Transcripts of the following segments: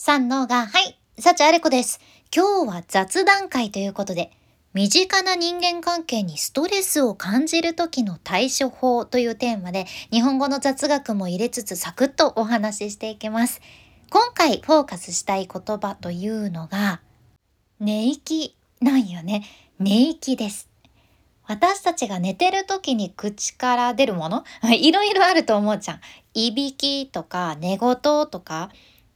三のが、はい、幸あれ子です。今日は雑談会ということで、身近な人間関係にストレスを感じる時の対処法というテーマで、日本語の雑学も入れつつサクッとお話ししていきます。今回フォーカスしたい言葉というのが、寝息なんよね。寝息です。私たちが寝てる時に口から出るもの？いろいろあると思うじゃん。いびきとか寝言とか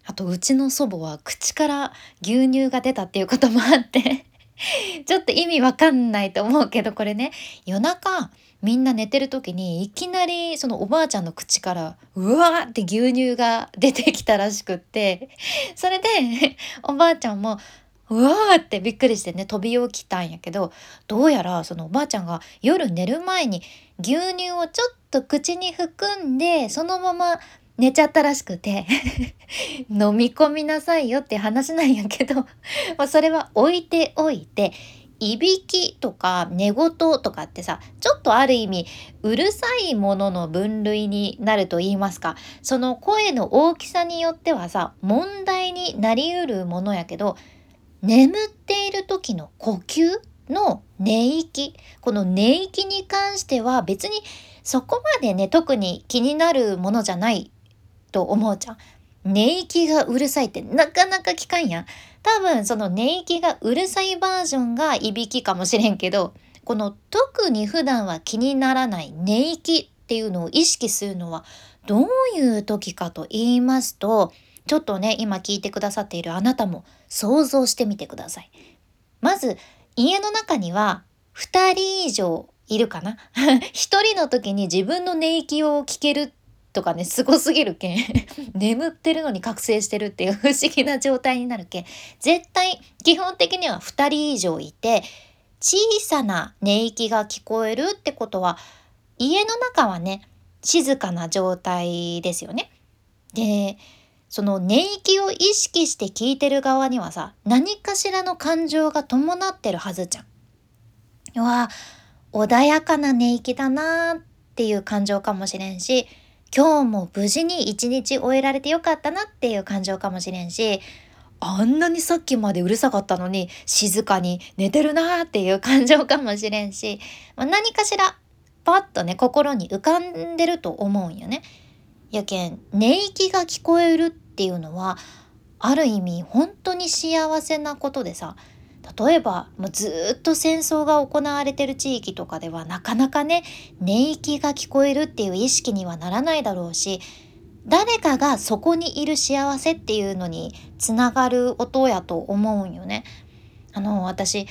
あとうちの祖母は口から牛乳が出たっていうこともあって ちょっと意味わかんないと思うけどこれね。夜中みんな寝てる時にいきなりそのおばあちゃんの口からうわーって牛乳が出てきたらしくって それで おばあちゃんもうわーってびっくりしてね飛び起きたんやけどどうやらそのおばあちゃんが夜寝る前に牛乳をちょっと口に含んでそのまま寝ちゃったらしくて 飲み込みなさいよって話なんやけど まあそれは置いておいていびきとか寝言とかってさちょっとある意味うるさいものの分類になると言いますかその声の大きさによってはさ問題になりうるものやけど眠っている時の呼吸の寝息この寝息に関しては別にそこまでね特に気になるものじゃないと思うじゃん。寝息がうるさいってなかなか聞かんやん。多分その寝息がうるさいバージョンがいびきかもしれんけどこの特に普段は気にならない寝息っていうのを意識するのはどういう時かと言いますとちょっとね今聞いてくださっているあなたも想像してみてください。まず家の中には2人以上いるかな 1人の時に自分の寝息を聞けるとかねすごすぎるけん 眠ってるのに覚醒してるっていう不思議な状態になるけん絶対基本的には2人以上いて小さな寝息が聞こえるってことは家の中はね静かな状態ですよね。でその寝息を意識して聞いてる側にはさ何かしらの感情が伴ってるはずじゃん。うわ穏やかな寝息だなーっていう感情かもしれんし今日も無事に一日終えられてよかったなっていう感情かもしれんしあんなにさっきまでうるさかったのに静かに寝てるなーっていう感情かもしれんし、まあ、何かしらパッとね心に浮かんでると思うんよね。やけん寝息が聞こえるっていうのはある意味本当に幸せなことでさ例えばもうずっと戦争が行われてる地域とかではなかなかね寝息が聞こえるっていう意識にはならないだろうし誰かがそこにいる幸せっていうのにつながる音やと思うんよね。あの私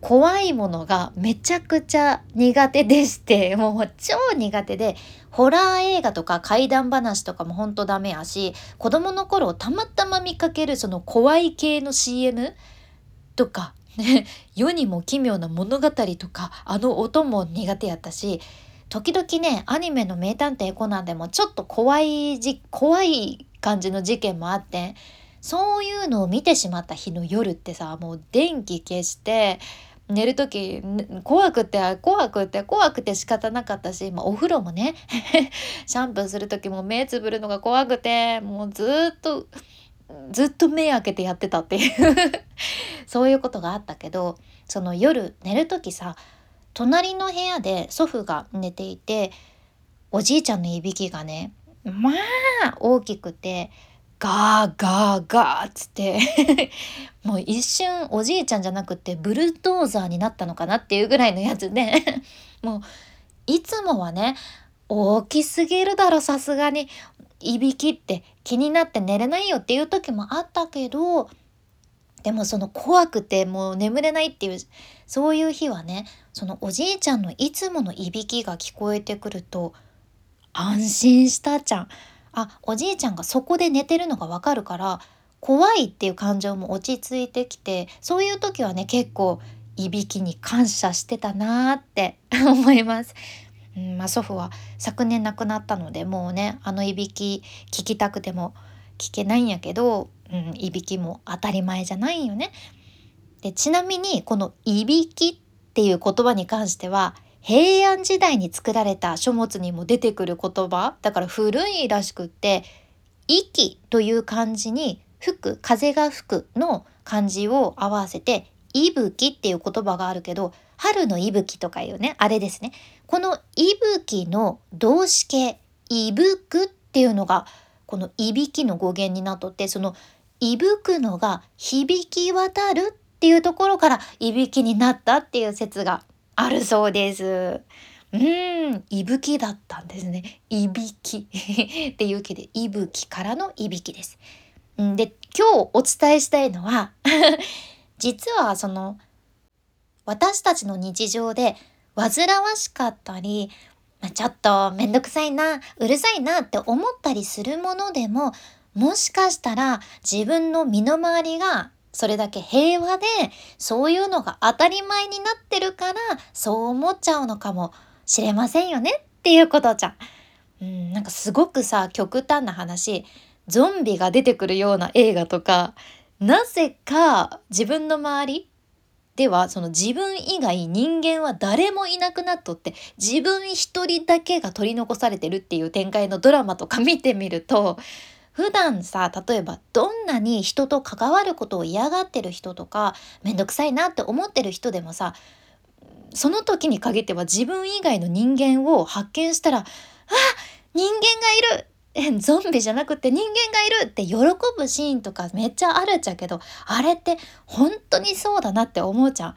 怖いものがめちゃくちゃ苦手でして もう超苦手でホラー映画とか怪談話とかもほんとダメやし子供の頃たまたま見かけるその怖い系の CM とか、ね、世にも奇妙な物語とかあの音も苦手やったし時々ねアニメの「名探偵コナン」でもちょっと怖いじ怖い感じの事件もあってそういうのを見てしまった日の夜ってさもう電気消して寝る時怖くて怖くて怖くて仕方なかったし、まあ、お風呂もね シャンプーする時も目つぶるのが怖くてもうずっとずっと目開けてやってたっていう。そういうことがあったけどその夜寝る時さ隣の部屋で祖父が寝ていておじいちゃんのいびきがねまあ大きくてガーガーガーっつって。もう一瞬おじいちゃんじゃなくてブルドーザーになったのかなっていうぐらいのやつで。もういつもはね大きすぎるだろさすがに。いびきって気になって寝れないよっていう時もあったけどでもその怖くてもう眠れないっていうそういう日はねそのおじいちゃんのいつものいびきが聞こえてくると安心したじゃん。あおじいちゃんがそこで寝てるのがわかるから怖いっていう感情も落ち着いてきてそういう時はね結構いびきに感謝してたなーって 思います。うんまあ、祖父は昨年亡くなったのでもうねあのいびき聞きたくても聞けないんやけど、うん、いびきも当たり前じゃないよね。でちなみにこの「いびき」っていう言葉に関しては平安時代に作られた書物にも出てくる言葉だから古いらしくって「息」という漢字に吹く風が吹くの漢字を合わせて息吹っていう言葉があるけど春の息吹とかいうねあれですねこの息吹の動詞形いぶくっていうのがこのいびきの語源になっとってそのいぶくのが響き渡るっていうところからいびきになったっていう説があるそうです。うん、いぶきだったんですね。いびきっていう気で、いぶきからのいびきです。で、今日お伝えしたいのは 実はその、私たちの日常で煩わしかったりま、ちょっとめんどくさいな、うるさいなって思ったりするものでも、もしかしたら自分の身の回りがそれだけ平和でそういうのが当たり前になってるからそう思っちゃうのかもしれませんよねっていうことじゃん。うん、なんかすごくさ極端な話ゾンビが出てくるような映画とかなぜか自分の周りではその自分以外人間は誰もいなくなっとって自分一人だけが取り残されてるっていう展開のドラマとか見てみると普段さ例えばどんなに人と関わることを嫌がってる人とかめんどくさいなって思ってる人でもさその時に限っては自分以外の人間を発見したら「あ人間がいるえゾンビじゃなくて人間がいる!」って喜ぶシーンとかめっちゃあるっちゃけどあれって本当にそうだなって思うじゃん。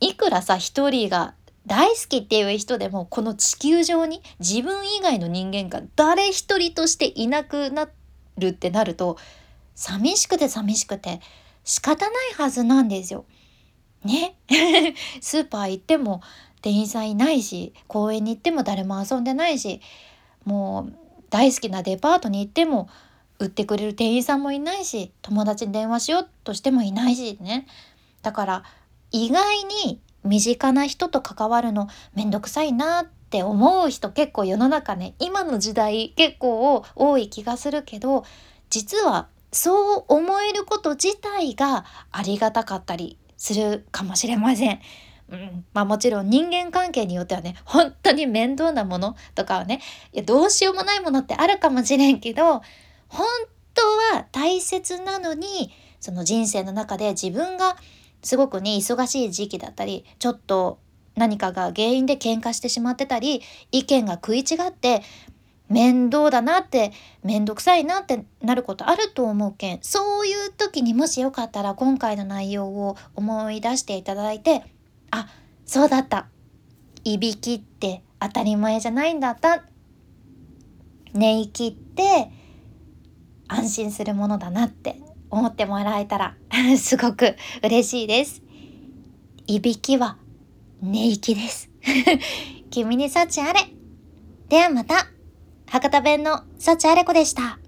いくらさ一人が大好きっていう人でもこの地球上に自分以外の人間が誰一人としていなくなるってなると寂しくて寂しくて仕方ないはずなんですよ。ね スーパー行っても店員さんいないし公園に行っても誰も遊んでないしもう大好きなデパートに行っても売ってくれる店員さんもいないし友達に電話しようとしてもいないしねだから意外に身近な人と関わるのめんどくさいなって思う人結構世の中ね今の時代結構多い気がするけど実はそう思えること自体がありがたかったりするかもしれません。うん、まあもちろん人間関係によってはね本当に面倒なものとかはねいやどうしようもないものってあるかもしれんけど本当は大切なのにその人生の中で自分がすごくね忙しい時期だったりちょっと何かが原因で喧嘩してしまってたり意見が食い違って面倒だなって面倒くさいなってなることあると思うけん。そういう時にもしよかったら今回の内容を思い出していただいてあそうだったいびきって当たり前じゃないんだった寝息って安心するものだなって思ってもらえたら すごく嬉しいです。いびきは寝息です。君に幸あれ。ではまた。博多弁の幸あれ子でした。